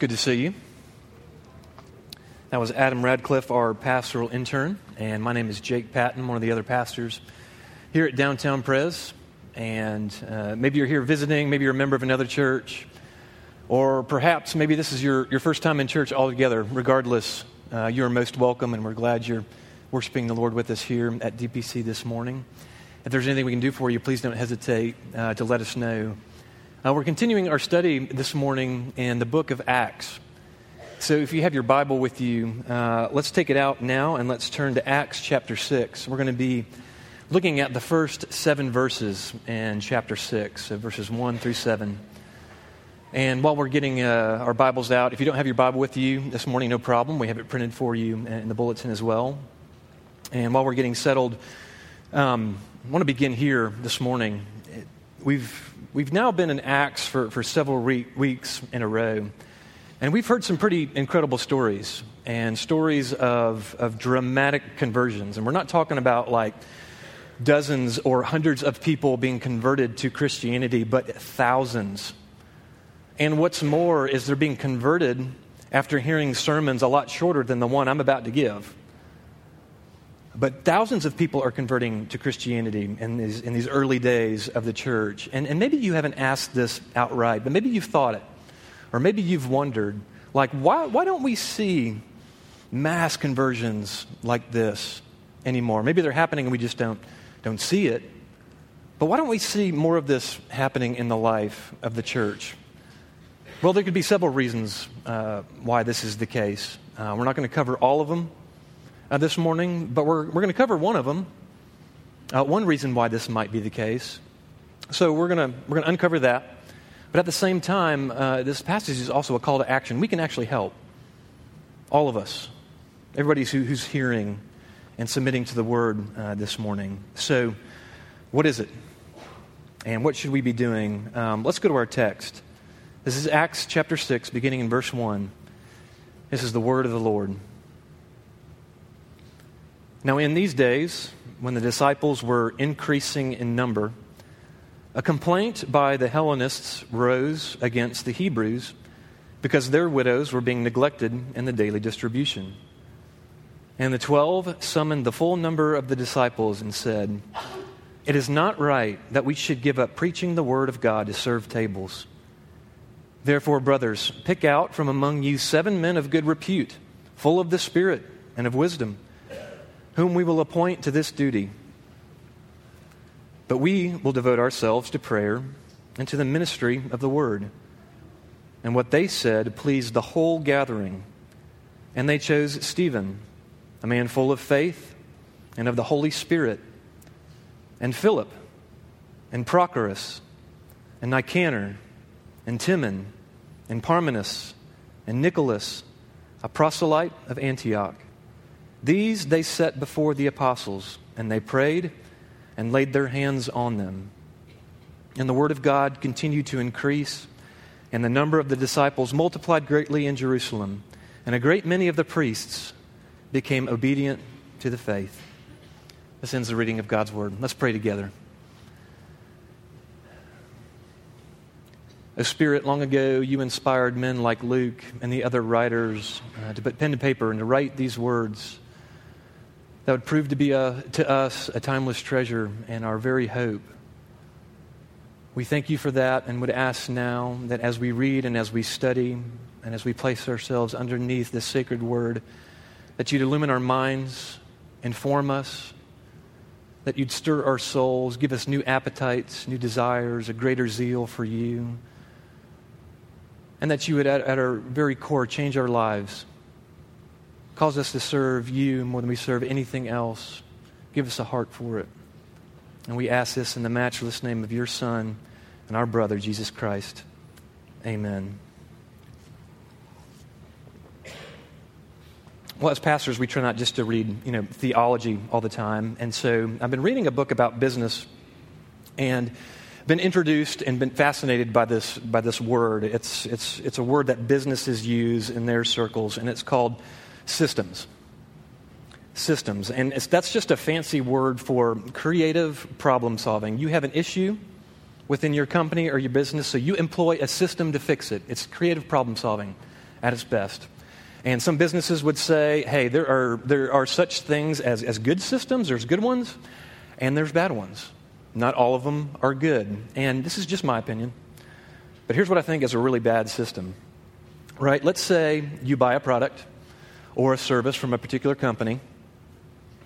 good to see you. That was Adam Radcliffe, our pastoral intern, and my name is Jake Patton, one of the other pastors here at Downtown Pres. And uh, maybe you're here visiting, maybe you're a member of another church, or perhaps maybe this is your, your first time in church altogether. Regardless, uh, you are most welcome, and we're glad you're worshiping the Lord with us here at DPC this morning. If there's anything we can do for you, please don't hesitate uh, to let us know. Uh, we're continuing our study this morning in the book of Acts. So if you have your Bible with you, uh, let's take it out now and let's turn to Acts chapter 6. We're going to be looking at the first seven verses in chapter 6, so verses 1 through 7. And while we're getting uh, our Bibles out, if you don't have your Bible with you this morning, no problem. We have it printed for you in the bulletin as well. And while we're getting settled, um, I want to begin here this morning. We've we've now been in Acts for, for several re- weeks in a row, and we've heard some pretty incredible stories and stories of, of dramatic conversions. And we're not talking about like dozens or hundreds of people being converted to Christianity, but thousands. And what's more is they're being converted after hearing sermons a lot shorter than the one I'm about to give. But thousands of people are converting to Christianity in these, in these early days of the church. And, and maybe you haven't asked this outright, but maybe you've thought it. Or maybe you've wondered, like, why, why don't we see mass conversions like this anymore? Maybe they're happening and we just don't, don't see it. But why don't we see more of this happening in the life of the church? Well, there could be several reasons uh, why this is the case. Uh, we're not going to cover all of them uh, this morning, but we're, we're going to cover one of them. Uh, one reason why this might be the case. So we're going to we're going to uncover that. But at the same time, uh, this passage is also a call to action. We can actually help. All of us. Everybody who, who's hearing and submitting to the word uh, this morning. So, what is it? And what should we be doing? Um, let's go to our text. This is Acts chapter 6, beginning in verse 1. This is the word of the Lord. Now, in these days, when the disciples were increasing in number, a complaint by the Hellenists rose against the Hebrews because their widows were being neglected in the daily distribution. And the twelve summoned the full number of the disciples and said, It is not right that we should give up preaching the word of God to serve tables. Therefore, brothers, pick out from among you seven men of good repute, full of the Spirit and of wisdom whom we will appoint to this duty. But we will devote ourselves to prayer and to the ministry of the word. And what they said pleased the whole gathering. And they chose Stephen, a man full of faith and of the Holy Spirit, and Philip, and Prochorus, and Nicanor, and Timon, and Parmenas, and Nicholas, a proselyte of Antioch. These they set before the apostles, and they prayed and laid their hands on them. And the word of God continued to increase, and the number of the disciples multiplied greatly in Jerusalem, and a great many of the priests became obedient to the faith. This ends the reading of God's word. Let's pray together. O Spirit, long ago you inspired men like Luke and the other writers uh, to put pen to paper and to write these words that would prove to be a, to us a timeless treasure and our very hope. We thank you for that and would ask now that as we read and as we study and as we place ourselves underneath this sacred word, that you'd illumine our minds, inform us, that you'd stir our souls, give us new appetites, new desires, a greater zeal for you, and that you would, at, at our very core, change our lives Cause us to serve you more than we serve anything else. Give us a heart for it. And we ask this in the matchless name of your Son and our brother, Jesus Christ. Amen. Well, as pastors, we try not just to read, you know, theology all the time. And so I've been reading a book about business and been introduced and been fascinated by this, by this word. It's, it's, it's a word that businesses use in their circles, and it's called systems. Systems. And that's just a fancy word for creative problem solving. You have an issue within your company or your business, so you employ a system to fix it. It's creative problem solving. at its best. And some businesses would say, hey, there are, there are such things as, as good systems, there's good ones, and there's bad ones. Not all of them are good. And this is just my opinion. But here's what I think is a really bad system. Right? Let's say you buy a product or a service from a particular company,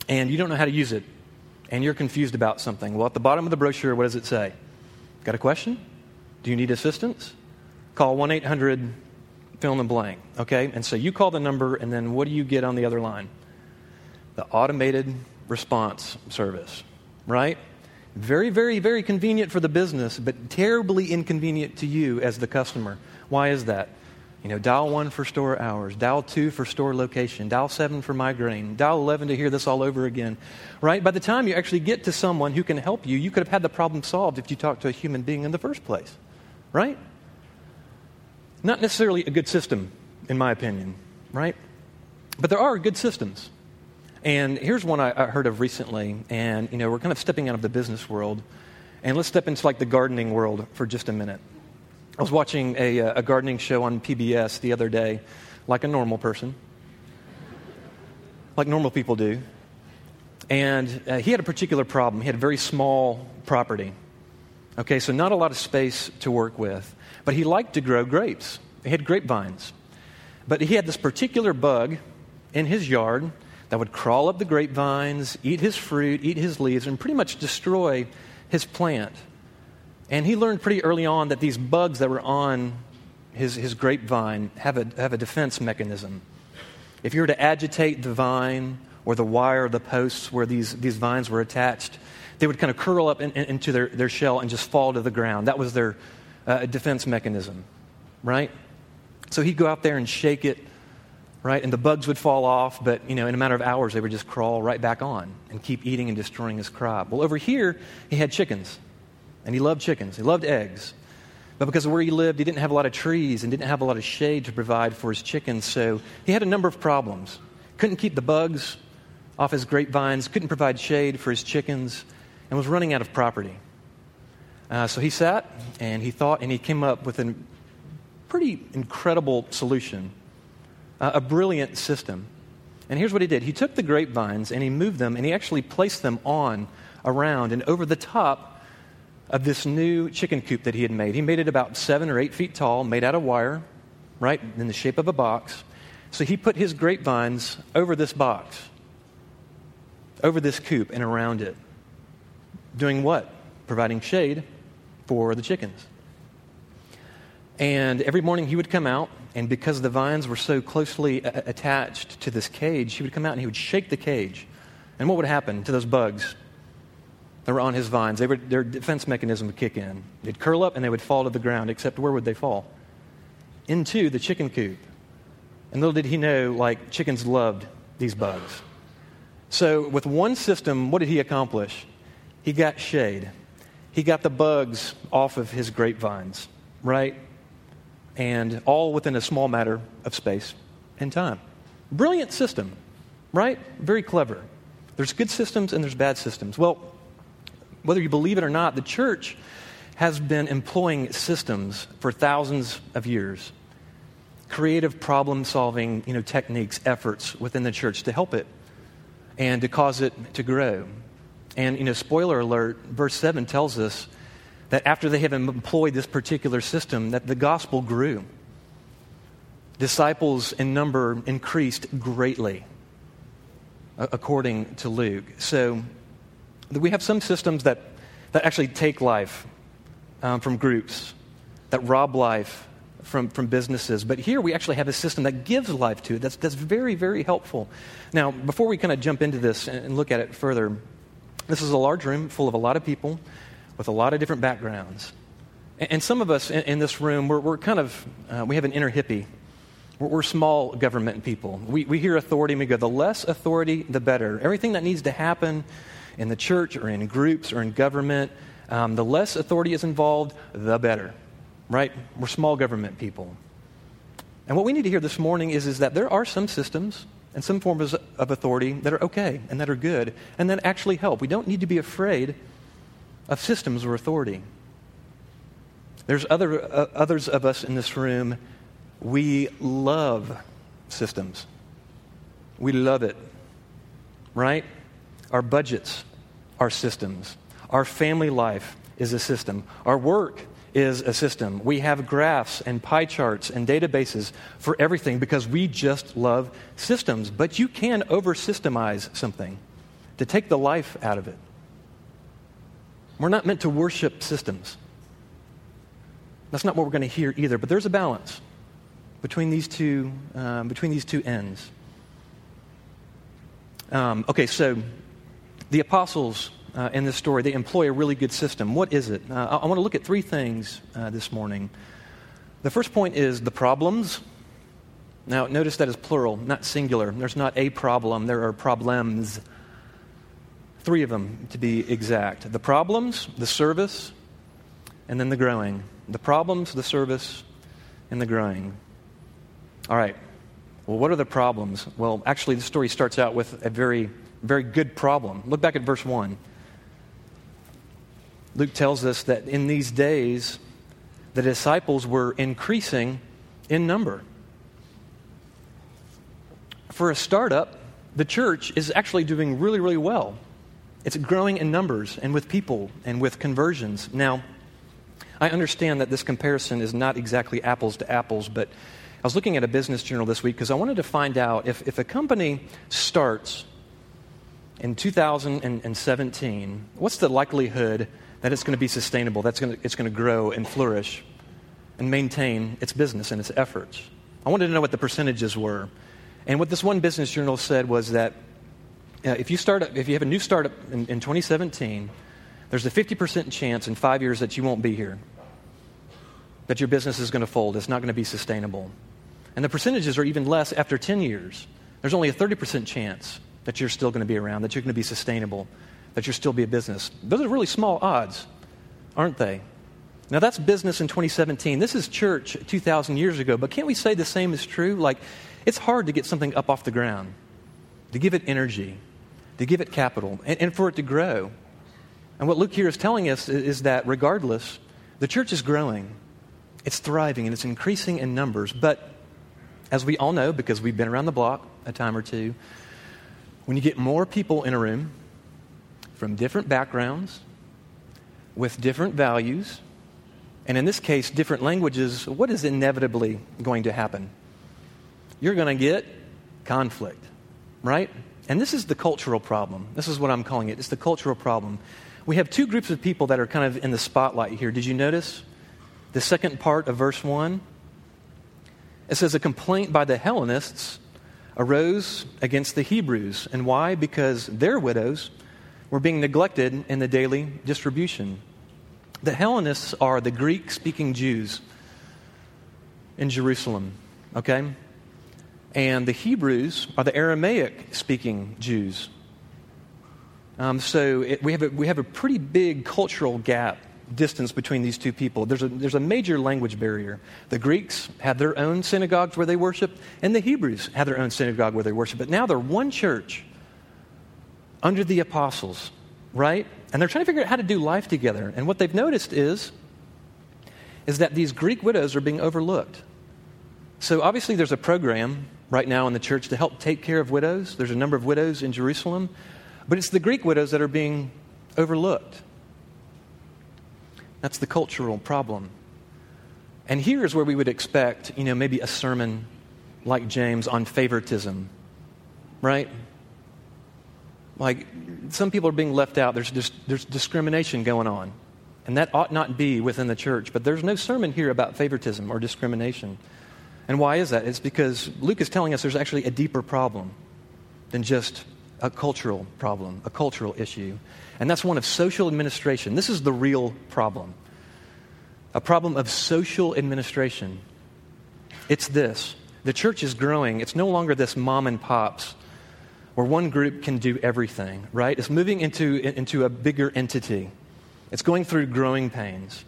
and you don't know how to use it, and you're confused about something. Well, at the bottom of the brochure, what does it say? Got a question? Do you need assistance? Call 1 800 fill in the blank. Okay? And so you call the number, and then what do you get on the other line? The automated response service, right? Very, very, very convenient for the business, but terribly inconvenient to you as the customer. Why is that? You know, dial one for store hours, dial two for store location, dial seven for migraine, dial 11 to hear this all over again, right? By the time you actually get to someone who can help you, you could have had the problem solved if you talked to a human being in the first place, right? Not necessarily a good system, in my opinion, right? But there are good systems. And here's one I, I heard of recently, and, you know, we're kind of stepping out of the business world, and let's step into like the gardening world for just a minute. I was watching a, uh, a gardening show on PBS the other day, like a normal person, like normal people do. And uh, he had a particular problem. He had a very small property. Okay, so not a lot of space to work with. But he liked to grow grapes. He had grapevines. But he had this particular bug in his yard that would crawl up the grapevines, eat his fruit, eat his leaves, and pretty much destroy his plant. And he learned pretty early on that these bugs that were on his, his grapevine have a, have a defense mechanism. If you were to agitate the vine or the wire or the posts where these, these vines were attached, they would kind of curl up in, in, into their, their shell and just fall to the ground. That was their uh, defense mechanism, right? So he'd go out there and shake it, right? And the bugs would fall off, but, you know, in a matter of hours, they would just crawl right back on and keep eating and destroying his crop. Well, over here, he had chickens. And he loved chickens, he loved eggs. But because of where he lived, he didn't have a lot of trees and didn't have a lot of shade to provide for his chickens, so he had a number of problems. Couldn't keep the bugs off his grapevines, couldn't provide shade for his chickens, and was running out of property. Uh, so he sat and he thought and he came up with a pretty incredible solution, uh, a brilliant system. And here's what he did he took the grapevines and he moved them and he actually placed them on, around, and over the top of this new chicken coop that he had made. He made it about seven or eight feet tall, made out of wire, right, in the shape of a box. So he put his grapevines over this box, over this coop, and around it. Doing what? Providing shade for the chickens. And every morning he would come out, and because the vines were so closely a- attached to this cage, he would come out and he would shake the cage. And what would happen to those bugs? That were on his vines, they would, their defense mechanism would kick in. They'd curl up and they would fall to the ground, except where would they fall? Into the chicken coop. And little did he know, like, chickens loved these bugs. So, with one system, what did he accomplish? He got shade. He got the bugs off of his grapevines, right? And all within a small matter of space and time. Brilliant system, right? Very clever. There's good systems and there's bad systems. Well, whether you believe it or not, the church has been employing systems for thousands of years creative problem solving you know, techniques, efforts within the church to help it and to cause it to grow. And, you know, spoiler alert, verse 7 tells us that after they have employed this particular system, that the gospel grew. Disciples in number increased greatly, according to Luke. So we have some systems that, that actually take life um, from groups, that rob life from, from businesses. But here we actually have a system that gives life to it. That's, that's very, very helpful. Now, before we kind of jump into this and, and look at it further, this is a large room full of a lot of people with a lot of different backgrounds. And, and some of us in, in this room, we're, we're kind of, uh, we have an inner hippie. We're, we're small government people. We, we hear authority and we go, the less authority, the better. Everything that needs to happen in the church or in groups or in government, um, the less authority is involved, the better, right? We're small government people. And what we need to hear this morning is, is that there are some systems and some forms of authority that are okay and that are good and that actually help. We don't need to be afraid of systems or authority. There's other, uh, others of us in this room We love systems. We love it, right? Our budgets our systems. Our family life is a system. Our work is a system. We have graphs and pie charts and databases for everything because we just love systems. But you can over systemize something to take the life out of it. We're not meant to worship systems. That's not what we're going to hear either, but there's a balance between these two, um, between these two ends. Um, okay, so the apostles uh, in this story, they employ a really good system. What is it? Uh, I, want to look at three things uh, this morning. The first point is the problems. Now, notice that is plural, not singular. There's not a problem, there are problems. Three of them, to be exact the problems, the service, and then the growing. The problems, the service, and the growing. All right. Well, what are the problems? Well, actually, the story starts out with a very, very good problem. Look back at verse 1. Luke tells us that in these days, the disciples were increasing in number. For a startup, the church is actually doing really, really well. It's growing in numbers and with people and with conversions. Now, I understand that this comparison is not exactly apples to apples, but I was looking at a business journal this week because I wanted to find out if, if a company starts in 2017, what's the likelihood that it's going to be sustainable, that's going to, it's going to grow and flourish and maintain its business and its efforts. I wanted to know what the percentages were. And what this one business journal said was that uh, if, you start, if you have a new startup in, in 2017, there's a 50% chance in five years that you won't be here, that your business is going to fold, it's not going to be sustainable. And the percentages are even less after 10 years. There's only a 30% chance that you're still going to be around, that you're going to be sustainable that you'll still be a business. Those are really small odds, aren't they? Now, that's business in 2017. This is church 2,000 years ago, but can't we say the same is true? Like, it's hard to get something up off the ground, to give it energy, to give it capital, and, and for it to grow. And what Luke here is telling us is, is that regardless, the church is growing, it's thriving, and it's increasing in numbers. But as we all know, because we've been around the block a time or two, when you get more people in a room, from different backgrounds, with different values, and in this case, different languages, what is inevitably going to happen? You're going to get conflict, right? And this is the cultural problem. This is what I'm calling it. It's the cultural problem. We have two groups of people that are kind of in the spotlight here. Did you notice the second part of verse 1? It says, A complaint by the Hellenists arose against the Hebrews. And why? Because their widows were being neglected in the daily distribution. The Hellenists are the Greek speaking Jews in Jerusalem, okay? And the Hebrews are the Aramaic speaking Jews. Um, so it, we, have a, we have a pretty big cultural gap, distance between these two people. There's a, there's a major language barrier. The Greeks had their own synagogues where they worship, and the Hebrews had their own synagogue where they worship. But now they're one church under the apostles, right? And they're trying to figure out how to do life together. And what they've noticed is, is that these Greek widows are being overlooked. So obviously, there's a program right now in the church to help take care of widows. There's a number of widows in Jerusalem, but it's the Greek widows that are being overlooked. That's the cultural problem. And here's where we would expect, you know, maybe a sermon like James on favoritism, right? like some people are being left out. There's, just, there's discrimination going on. And that ought not be within the church. But there's no sermon here about favoritism or discrimination. And why is that? It's because Luke is telling us there's actually a deeper problem than just a cultural problem, a cultural issue. And that's one of social administration. This is the real problem a problem of social administration. It's this the church is growing, it's no longer this mom and pops where one group can do everything, right? It's moving into, into a bigger entity. It's going through growing pains.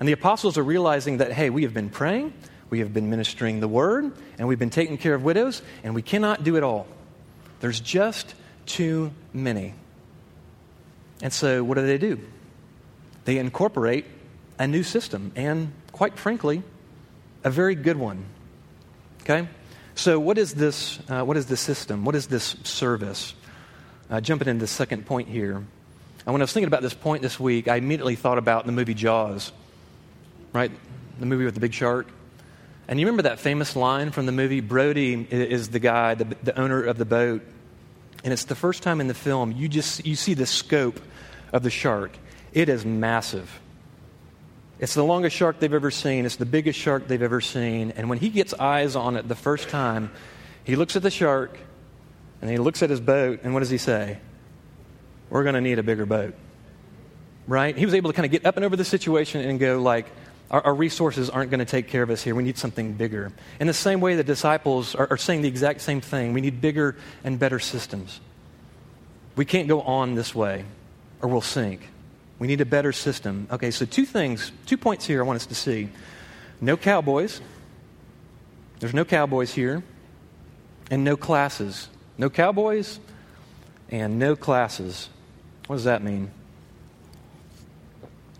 And the apostles are realizing that, hey, we have been praying, we have been ministering the word, and we've been taking care of widows, and we cannot do it all. There's just too many. And so, what do they do? They incorporate a new system, and quite frankly, a very good one. Okay? So, what is this, uh, what is this system? What is this service? Uh, jumping into the second point here. And when I was thinking about this point this week, I immediately thought about the movie Jaws, right? The movie with the big shark. And you remember that famous line from the movie? Brody is the guy, the, the owner of the boat. And it's the first time in the film you just you see the scope of the shark. It is massive. It's the longest shark they've ever seen. It's the biggest shark they've ever seen. And when he gets eyes on it the first time, he looks at the shark and he looks at his boat, and what does he say? We're going to need a bigger boat. Right? He was able to kind of get up and over the situation and go, like, our, our resources aren't going to take care of us here. We need something bigger. In the same way, the disciples are, are saying the exact same thing. We need bigger and better systems. We can't go on this way, or we'll sink. We need a better system. Okay, so two things, two points here I want us to see. No cowboys. There's no cowboys here. And no classes. No cowboys and no classes. What does that mean?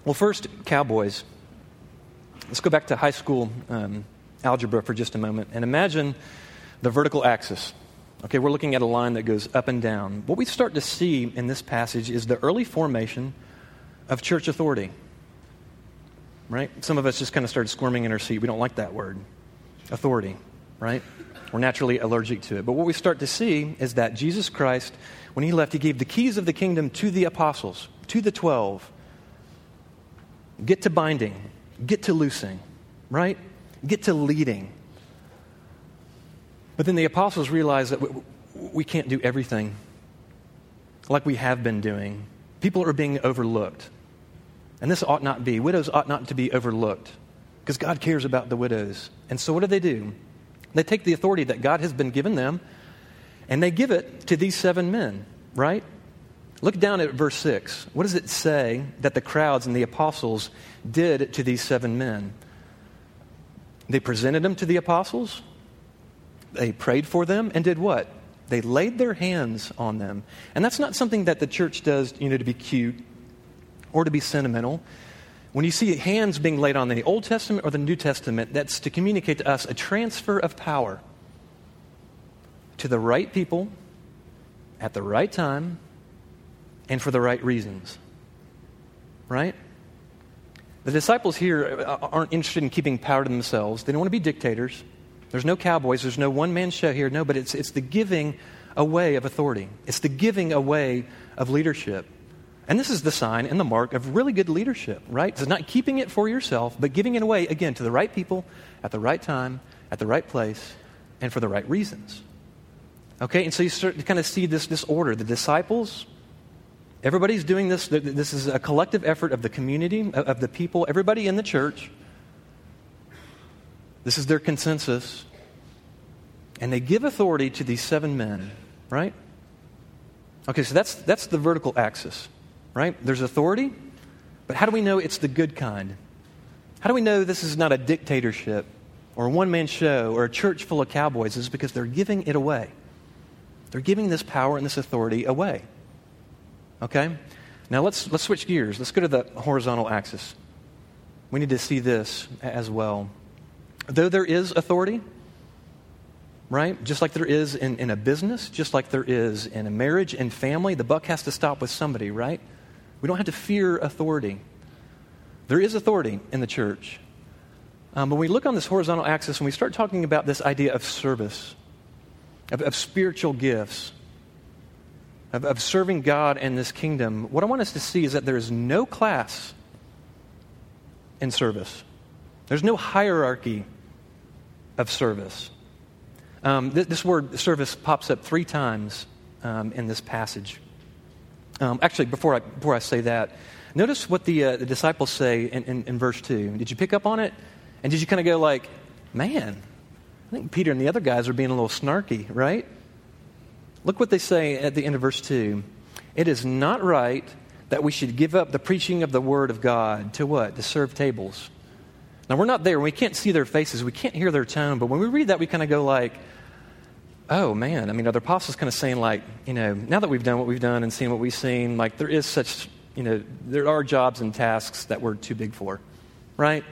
Well, first, cowboys. Let's go back to high school um, algebra for just a moment and imagine the vertical axis. Okay, we're looking at a line that goes up and down. What we start to see in this passage is the early formation of church authority. Right? Some of us just kind of started squirming in our seat. We don't like that word. Authority, right? We're naturally allergic to it. But what we start to see is that Jesus Christ, when he left, he gave the keys of the kingdom to the apostles, to the 12. Get to binding, get to loosing, right? Get to leading. But then the apostles realized that we can't do everything like we have been doing. People are being overlooked. And this ought not be. Widows ought not to be overlooked because God cares about the widows. And so what do they do? They take the authority that God has been given them and they give it to these seven men, right? Look down at verse 6. What does it say that the crowds and the apostles did to these seven men? They presented them to the apostles, they prayed for them, and did what? They laid their hands on them. And that's not something that the church does, you know, to be cute or to be sentimental. When you see hands being laid on in the Old Testament or the New Testament, that's to communicate to us a transfer of power to the right people at the right time and for the right reasons. Right? The disciples here uh, aren't interested in keeping power to themselves. They don't want to be dictators. There's no cowboys. There's no one man show here. No, but it's, it's the giving away of authority, it's the giving away of leadership. And this is the sign and the mark of really good leadership, right? It's not keeping it for yourself, but giving it away, again, to the right people at the right time, at the right place, and for the right reasons. Okay, and so you start to kind of see this, this order. The disciples, everybody's doing this. This is a collective effort of the community, of the people, everybody in the church. This is their consensus. And they give authority to these seven men, right? Okay, so that's, that's the vertical axis right? There's authority, but how do we know it's the good kind? How do we know this is not a dictatorship or a one man show or a church full of cowboys? It's because they're giving it away. They're giving this power and this authority away. Okay? Now let's, let's switch gears. Let's go to the horizontal axis. We need to see this as well. Though there is authority, right? Just like there is in, in a business, just like there is in a marriage and family, the buck has to stop with somebody, right? We don't have to fear authority. There is authority in the church. Um, when we look on this horizontal axis and we start talking about this idea of service, of, of spiritual gifts, of, of serving God and this kingdom, what I want us to see is that there is no class in service. There's no hierarchy of service. Um, this, this, word service pops up three times um, in this passage. Um, actually, before I, before I say that, notice what the, uh, the disciples say in, in, in verse 2. Did you pick up on it? And did you kind of go like, man, I think Peter and the other guys are being a little snarky, right? Look what they say at the end of verse 2. It is not right that we should give up the preaching of the word of God to what? To serve tables. Now, we're not there. We can't see their faces. We can't hear their tone. But when we read that, we kind of go like, oh man, I mean, are the apostles kind of saying, like, you know, now that we've done what we've done and seen what we've seen, like, there is such, you know, there are jobs and tasks that we're too big for, right?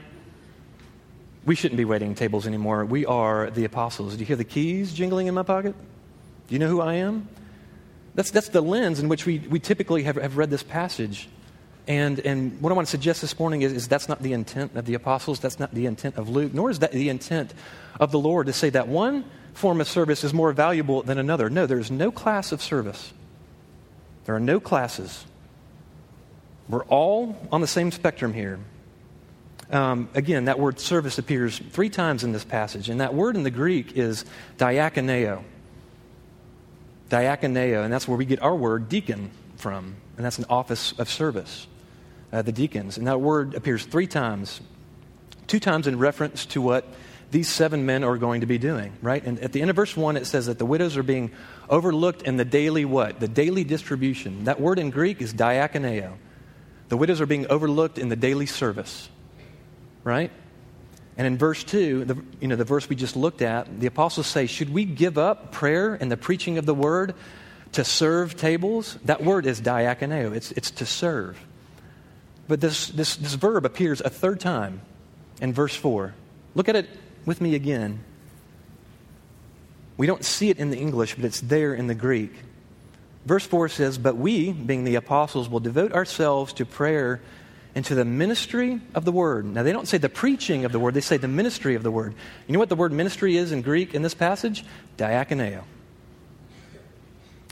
We shouldn't be waiting tables anymore. We are the apostles. Do you hear the keys jingling in my pocket? Do you know who I am? That's, that's the lens in which we, we typically have, have read this passage. And, and what I want to suggest this morning is, is that's not the intent of the apostles, that's not the intent of Luke, nor is that the intent of the Lord to say that one form of service is more valuable than another. No, there is no class of service. There are no classes. We're all on the same spectrum here. Um, again, that word service appears three times in this passage, and that word in the Greek is diakoneo. Diakoneo, and that's where we get our word deacon from, and that's an office of service, uh, the deacons. And that word appears three times, two times in reference to what these seven men are going to be doing, right? And at the end of verse 1, it says that the widows are being overlooked in the daily what? The daily distribution. That word in Greek is diakoneo. The widows are being overlooked in the daily service, right? And in verse 2, the, you know, the verse we just looked at, the apostles say, Should we give up prayer and the preaching of the word to serve tables? That word is diakoneo, it's, it's to serve. But this, this, this verb appears a third time in verse 4. Look at it with me again. We don't see it in the English, but it's there in the Greek. Verse 4 says, But we, being the apostles, will devote ourselves to prayer and to the ministry of the word. Now, they don't say the preaching of the word, they say the ministry of the word. You know what the word ministry is in Greek in this passage? Diakoneo.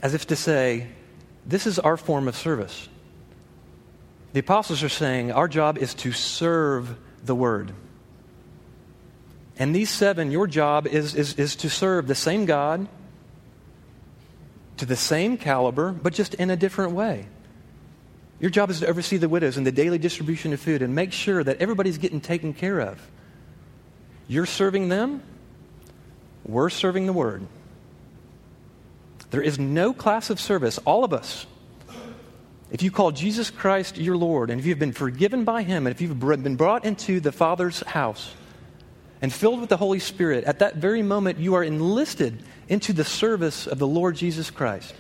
As if to say, this is our form of service. The apostles are saying, our job is to serve the word. And these seven, your job is, is, is to serve the same God to the same caliber, but just in a different way. Your job is to oversee the widows and the daily distribution of food and make sure that everybody's getting taken care of. You're serving them, we're serving the Word. There is no class of service, all of us. If you call Jesus Christ your Lord, and if you've been forgiven by Him, and if you've been brought into the Father's house and filled with the Holy Spirit, at that very moment you are enlisted into the service of the Lord Jesus Christ.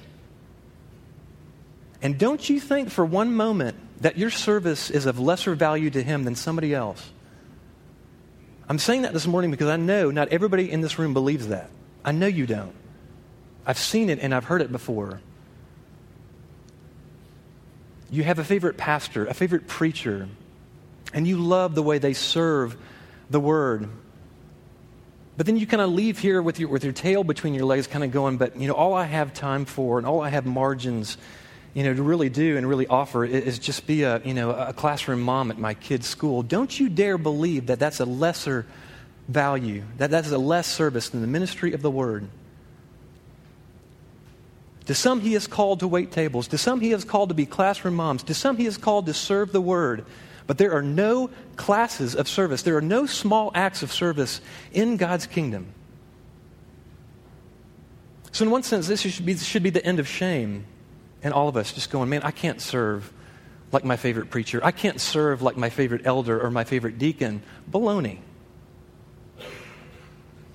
And don't you think for one moment that your service is of lesser value to Him than somebody else? I'm saying that this morning because I know not everybody in this room believes that. I know you don't. I've seen it and I've heard it before. You have a favorite pastor, a favorite preacher, and you love the way they serve the word. But then you kind of leave here with your, with your tail between your legs, kind of going, but you know, all I have time for and all I have margins you know, to really do and really offer is just be a, you know, a classroom mom at my kid's school. Don't you dare believe that that's a lesser value, that that's a less service than the ministry of the word. To some, he is called to wait tables. To some, he is called to be classroom moms. To some, he is called to serve the word. But there are no classes of service. There are no small acts of service in God's kingdom. So, in one sense, this should be, should be the end of shame and all of us just going, man, I can't serve like my favorite preacher. I can't serve like my favorite elder or my favorite deacon. Baloney.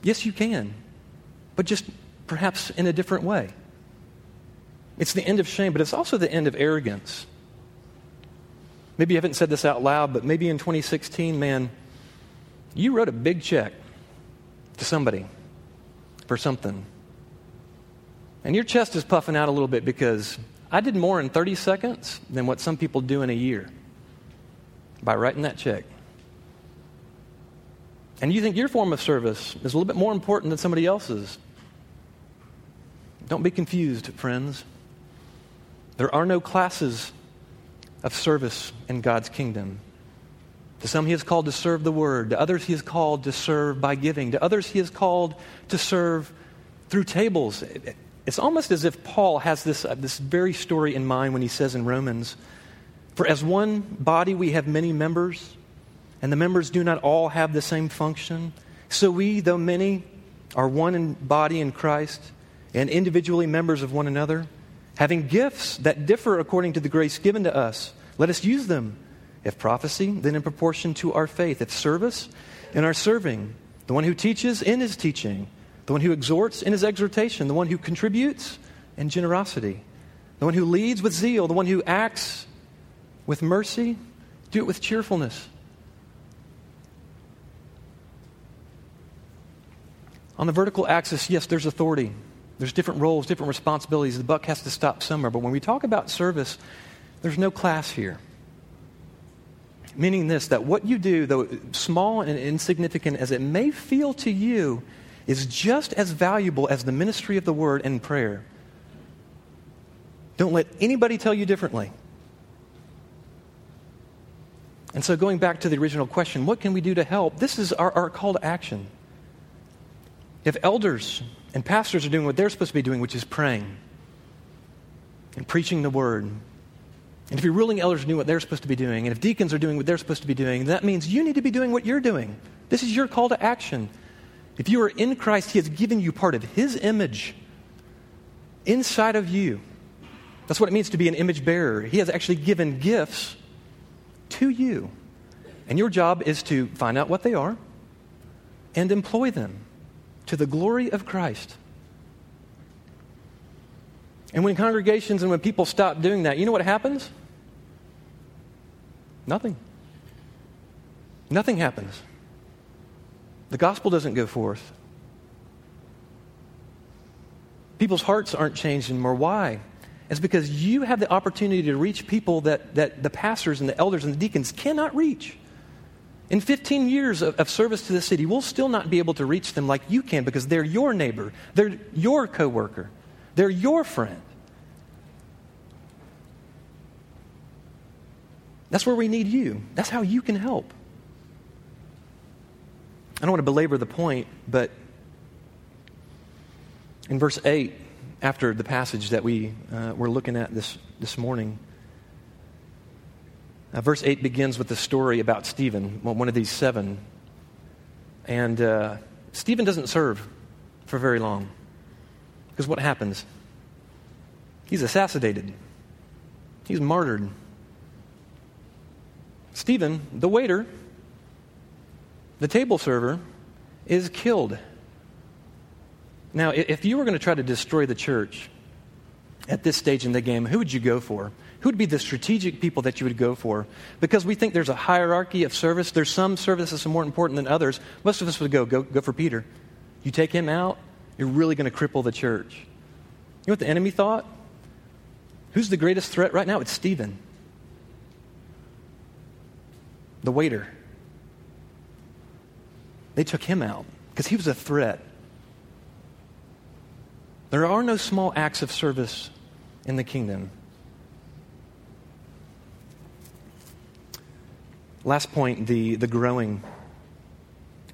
Yes, you can, but just perhaps in a different way. It's the end of shame, but it's also the end of arrogance. Maybe you haven't said this out loud, but maybe in 2016, man, you wrote a big check to somebody for something. And your chest is puffing out a little bit because I did more in 30 seconds than what some people do in a year by writing that check. And you think your form of service is a little bit more important than somebody else's. Don't be confused, friends. There are no classes of service in God's kingdom. To some, He is called to serve the word. To others, He is called to serve by giving. To others, He is called to serve through tables. It's almost as if Paul has this, uh, this very story in mind when he says in Romans, For as one body we have many members, and the members do not all have the same function. So we, though many, are one in body in Christ, and individually members of one another, having gifts that differ according to the grace given to us. Let us use them. If prophecy, then in proportion to our faith. If service, in our serving. The one who teaches, in his teaching the one who exhorts in his exhortation, the one who contributes in generosity, the one who leads with zeal, the one who acts with mercy, do it with cheerfulness. On the vertical axis, yes, there's authority. There's different roles, different responsibilities. The buck has to stop somewhere. But when we talk about service, there's no class here. Meaning this that what you do, though small and insignificant as it may feel to you, is just as valuable as the ministry of the word and prayer. Don't let anybody tell you differently. And so, going back to the original question, what can we do to help? This is our, our call to action. If elders and pastors are doing what they're supposed to be doing, which is praying and preaching the word, and if your ruling elders doing what they're supposed to be doing, and if deacons are doing what they're supposed to be doing, that means you need to be doing what you're doing. This is your call to action. If you are in Christ, He has given you part of His image inside of you. That's what it means to be an image bearer. He has actually given gifts to you. And your job is to find out what they are and employ them to the glory of Christ. And when congregations and when people stop doing that, you know what happens? Nothing. Nothing happens. The gospel doesn't go forth. People's hearts aren't changed anymore. Why? It's because you have the opportunity to reach people that, that the pastors and the elders and the deacons cannot reach. In 15 years of, of, service to the city, we'll still not be able to reach them like you can because they're your neighbor, they're your coworker, they're your friend. That's where we need you. That's how you can help. I don't want to belabor the point, but in verse 8, after the passage that we uh, were looking at this, this morning, uh, verse 8 begins with the story about Stephen, one of these seven. And uh, Stephen doesn't serve for very long. Because what happens? He's assassinated, he's martyred. Stephen, the waiter, the table server is killed. Now, if you were going to try to destroy the church at this stage in the game, who would you go for? Who would be the strategic people that you would go for? Because we think there's a hierarchy of service. There's some service that's more important than others. Most of us would go, go, go for Peter. You take him out, you're really going to cripple the church. You know what the enemy thought? Who's the greatest threat right now? It's Stephen, the waiter. They took him out because he was a threat. There are no small acts of service in the kingdom. Last point the, the growing.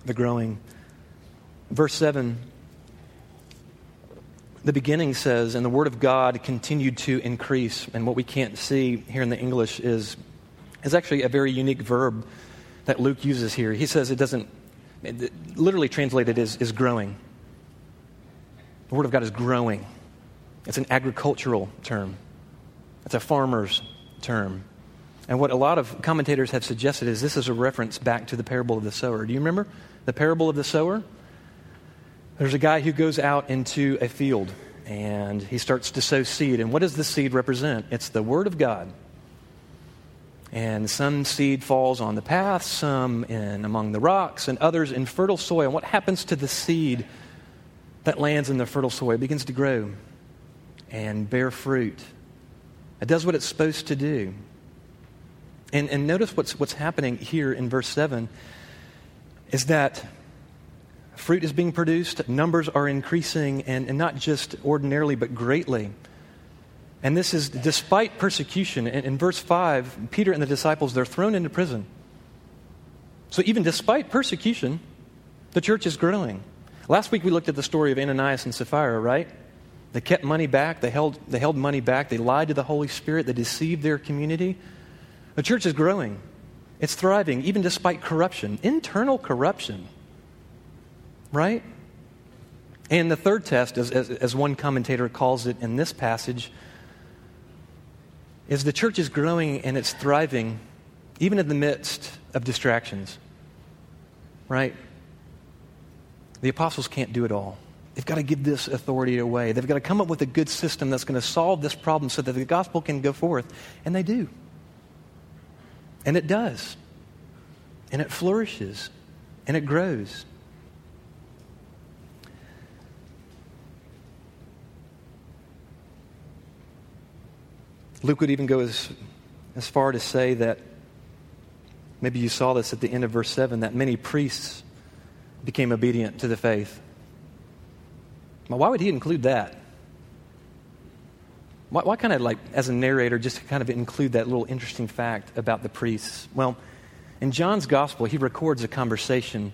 The growing. Verse 7 the beginning says, and the word of God continued to increase. And what we can't see here in the English is, is actually a very unique verb that Luke uses here. He says it doesn't literally translated is, is growing. The Word of God is growing. It's an agricultural term, it's a farmer's term. And what a lot of commentators have suggested is this is a reference back to the parable of the sower. Do you remember the parable of the sower? There's a guy who goes out into a field and he starts to sow seed. And what does the seed represent? It's the Word of God. And some seed falls on the path, some in among the rocks, and others in fertile soil. And what happens to the seed that lands in the fertile soil? It begins to grow and bear fruit. It does what it's supposed to do. And, and notice what's, what's happening here in verse 7 is that fruit is being produced, numbers are increasing, and, and not just ordinarily, but greatly. And this is despite persecution. In, in verse 5, Peter and the disciples, they're thrown into prison. So even despite persecution, the church is growing. Last week we looked at the story of Ananias and Sapphira, right? They kept money back, they held, they held money back, they lied to the Holy Spirit, they deceived their community. The church is growing, it's thriving, even despite corruption, internal corruption, right? And the third test, as, as, as one commentator calls it in this passage, is the church is growing and it's thriving even in the midst of distractions. Right? The apostles can't do it all. They've got to give this authority away. They've got to come up with a good system that's going to solve this problem so that the gospel can go forth. And they do. And it does. And it flourishes. And it grows. Luke would even go as, as far to say that maybe you saw this at the end of verse 7 that many priests became obedient to the faith. Well, why would he include that? Why, why kind of like, as a narrator, just to kind of include that little interesting fact about the priests? Well, in John's gospel, he records a conversation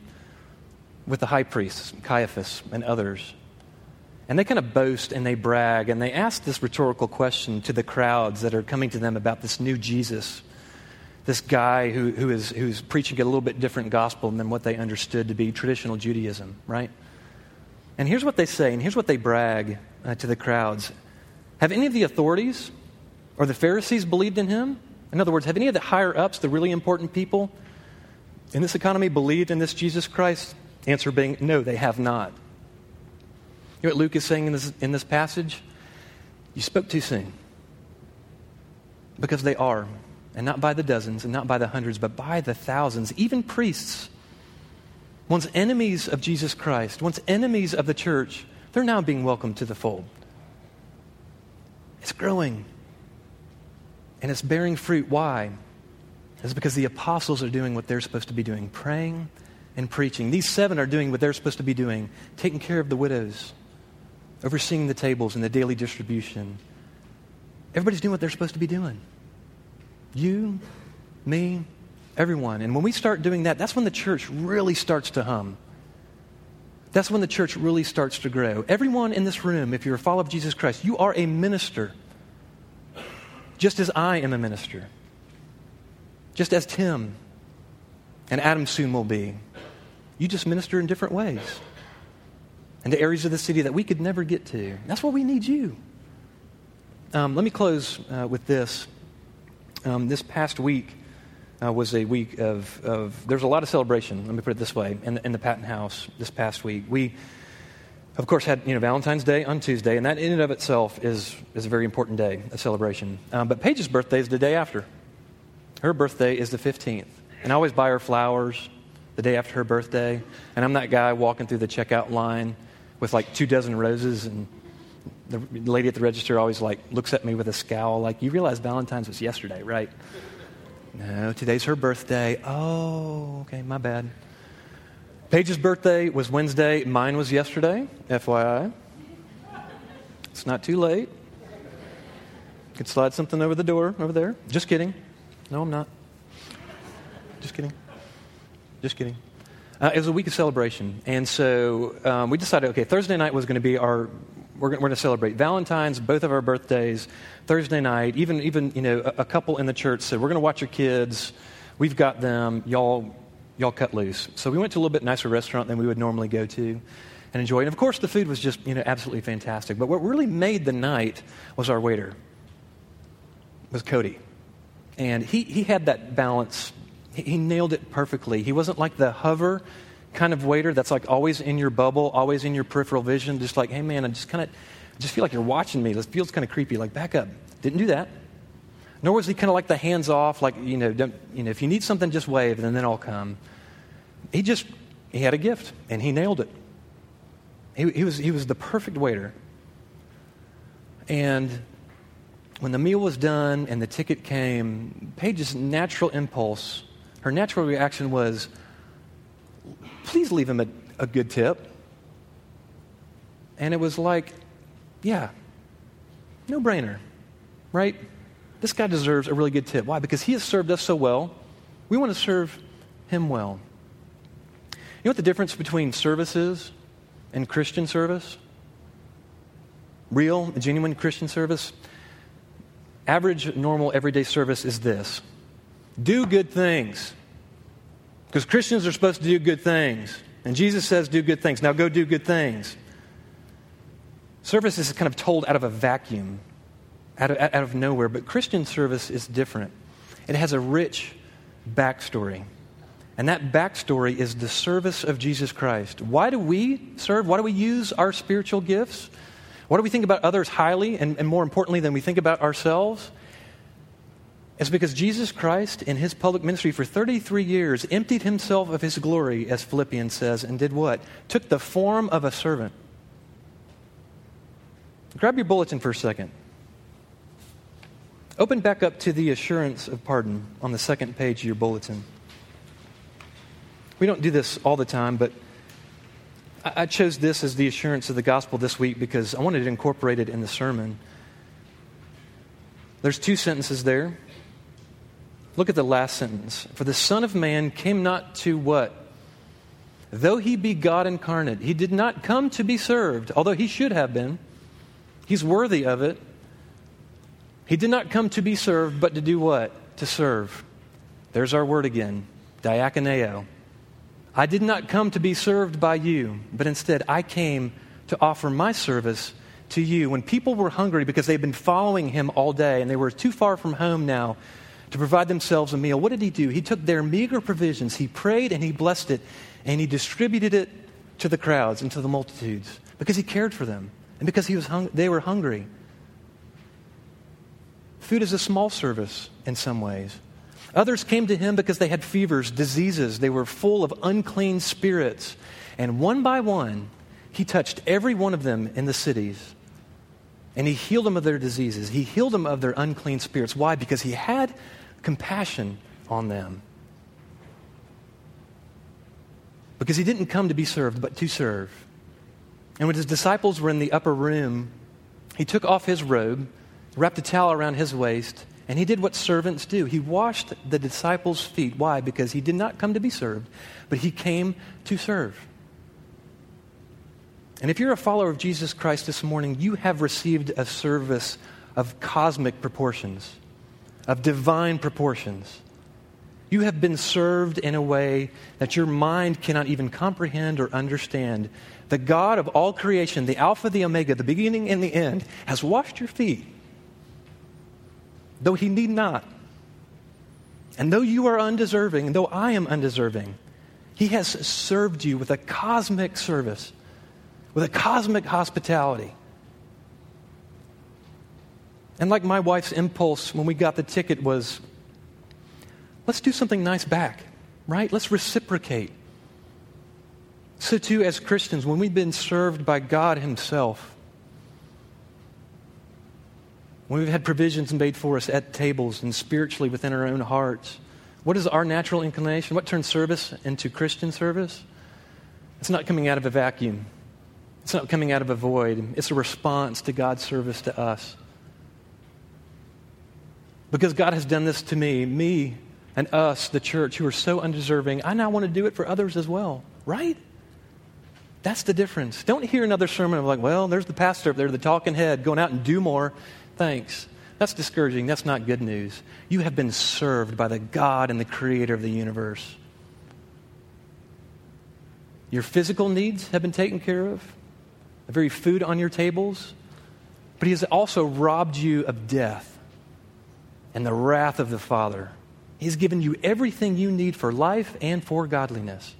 with the high priests, Caiaphas, and others. And they kind of boast and they brag and they ask this rhetorical question to the crowds that are coming to them about this new Jesus, this guy who, who is, who's preaching a little bit different gospel than what they understood to be traditional Judaism, right? And here's what they say, and here's what they brag uh, to the crowds Have any of the authorities or the Pharisees believed in him? In other words, have any of the higher ups, the really important people in this economy, believed in this Jesus Christ? Answer being, no, they have not. You know what Luke is saying in this, in this passage? You spoke too soon. Because they are, and not by the dozens, and not by the hundreds, but by the thousands, even priests. Once enemies of Jesus Christ, once enemies of the church, they're now being welcomed to the fold. It's growing. And it's bearing fruit. Why? It's because the apostles are doing what they're supposed to be doing praying and preaching. These seven are doing what they're supposed to be doing taking care of the widows, overseeing the tables and the daily distribution. Everybody's doing what they're supposed to be doing. You, me, everyone. And when we start doing that, that's when the church really starts to hum. That's when the church really starts to grow. Everyone in this room, if you're a follower of Jesus Christ, you are a minister, just as I am a minister, just as Tim and Adam soon will be. You just minister in different ways and to areas of the city that we could never get to. That's why we need you. Um, let me close uh, with this. Um, this past week uh, was a week of, of, there's a lot of celebration, let me put it this way, in, in the Patton House this past week. We, of course, had you know, Valentine's Day on Tuesday, and that in and of itself is, is a very important day, a celebration. Um, but Paige's birthday is the day after. Her birthday is the 15th. And I always buy her flowers the day after her birthday. And I'm that guy walking through the checkout line with like two dozen roses and the lady at the register always like looks at me with a scowl like you realize valentine's was yesterday right? No today's her birthday. Oh okay my bad. Paige's birthday was wednesday. Mine was yesterday fyi it's not too late. You could slide something over the door over there. Just kidding. No i'm not. Just kidding. Just kidding uh, it was a week of celebration. And so um, we decided, okay, Thursday night was going to be our, we're, going to celebrate Valentine's, both of our birthdays, Thursday night. Even, even you know, a, a couple in the church said, we're going to watch your kids. We've got them. Y'all, y'all cut loose. So we went to a little bit nicer restaurant than we would normally go to and enjoy. And of course, the food was just, you know, absolutely fantastic. But what really made the night was our waiter, was Cody. And he, he had that balance he nailed it perfectly. He wasn't like the hover kind of waiter that's like always in your bubble, always in your peripheral vision, just like, hey man, I just kind of just feel like you're watching me. This feels kind of creepy. Like, back up. Didn't do that. Nor was he kind of like the hands off, like, you know, you know, if you need something, just wave and then I'll come. He just, he had a gift and he nailed it. He, he, was, he was the perfect waiter. And when the meal was done and the ticket came, Paige's natural impulse her natural reaction was, please leave him a, a good tip. And it was like, yeah, no brainer, right? This guy deserves a really good tip. Why? Because he has served us so well. We want to serve him well. You know what the difference between service is and Christian service? Real, genuine Christian service? Average, normal, everyday service is this do good things. Because Christians are supposed to do good things. And Jesus says, do good things. Now go do good things. Service is kind of told out of a vacuum, out of, out of nowhere. But Christian service is different. It has a rich backstory. And that backstory is the service of Jesus Christ. Why do we serve? Why do we use our spiritual gifts? Why do we think about others highly and, and more importantly than we think about ourselves? It's because Jesus Christ, in his public ministry for 33 years, emptied himself of his glory, as Philippians says, and did what? Took the form of a servant. Grab your bulletin for a second. Open back up to the assurance of pardon on the second page of your bulletin. We don't do this all the time, but I chose this as the assurance of the gospel this week because I wanted it in the sermon. There's two sentences there. Look at the last sentence. For the Son of Man came not to what? Though he be God incarnate, he did not come to be served, although he should have been. He's worthy of it. He did not come to be served, but to do what? To serve. There's our word again diakoneo. I did not come to be served by you, but instead I came to offer my service to you. When people were hungry because they'd been following him all day and they were too far from home now to provide themselves a meal, what did he do? He took their meager provisions, he prayed and he blessed it, and he distributed it to the crowds and to the multitudes because he cared for them and because he was hung- they were hungry. Food is a small service in some ways. Others came to him because they had fevers, diseases. They were full of unclean spirits. And one by one, he touched every one of them in the cities. And he healed them of their diseases. He healed them of their unclean spirits. Why? Because he had compassion on them. Because he didn't come to be served, but to serve. And when his disciples were in the upper room, he took off his robe wrapped a towel around his waist, and he did what servants do. He washed the disciples' feet. Why? Because he did not come to be served, but he came to serve. And if you're a follower of Jesus Christ this morning, you have received a service of cosmic proportions, of divine proportions. You have been served in a way that your mind cannot even comprehend or understand. The God of all creation, the Alpha, the Omega, the beginning and the end, has washed your feet though he need not. And though you are undeserving, and though I am undeserving, he has served you with a cosmic service, with a cosmic hospitality. And like my wife's impulse when we got the ticket was, let's do something nice back, right? Let's reciprocate. So, too, as Christians, when we've been served by God Himself, when we've had provisions made for us at tables and spiritually within our own hearts, what is our natural inclination? What turns service into Christian service? It's not coming out of a vacuum. It's not coming out of a void. It's a response to God's service to us. Because God has done this to me, me and us, the church, who are so undeserving, I now want to do it for others as well, right? That's the difference. Don't hear another sermon of like, well, there's the pastor up there, the talking head, going out and do more thanks. That's discouraging. That's not good news. You have been served by the God and the creator of the universe. Your physical needs have been taken care of, the very food on your tables, but He has also robbed you of death and the wrath of the Father. He's given you everything you need for life and for godliness.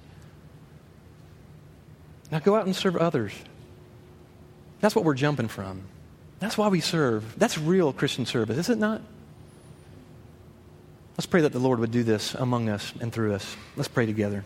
Now go out and serve others. That's what we're jumping from. That's why we serve. That's real Christian service, is it not? Let's pray that the Lord would do this among us and through us. Let's pray together.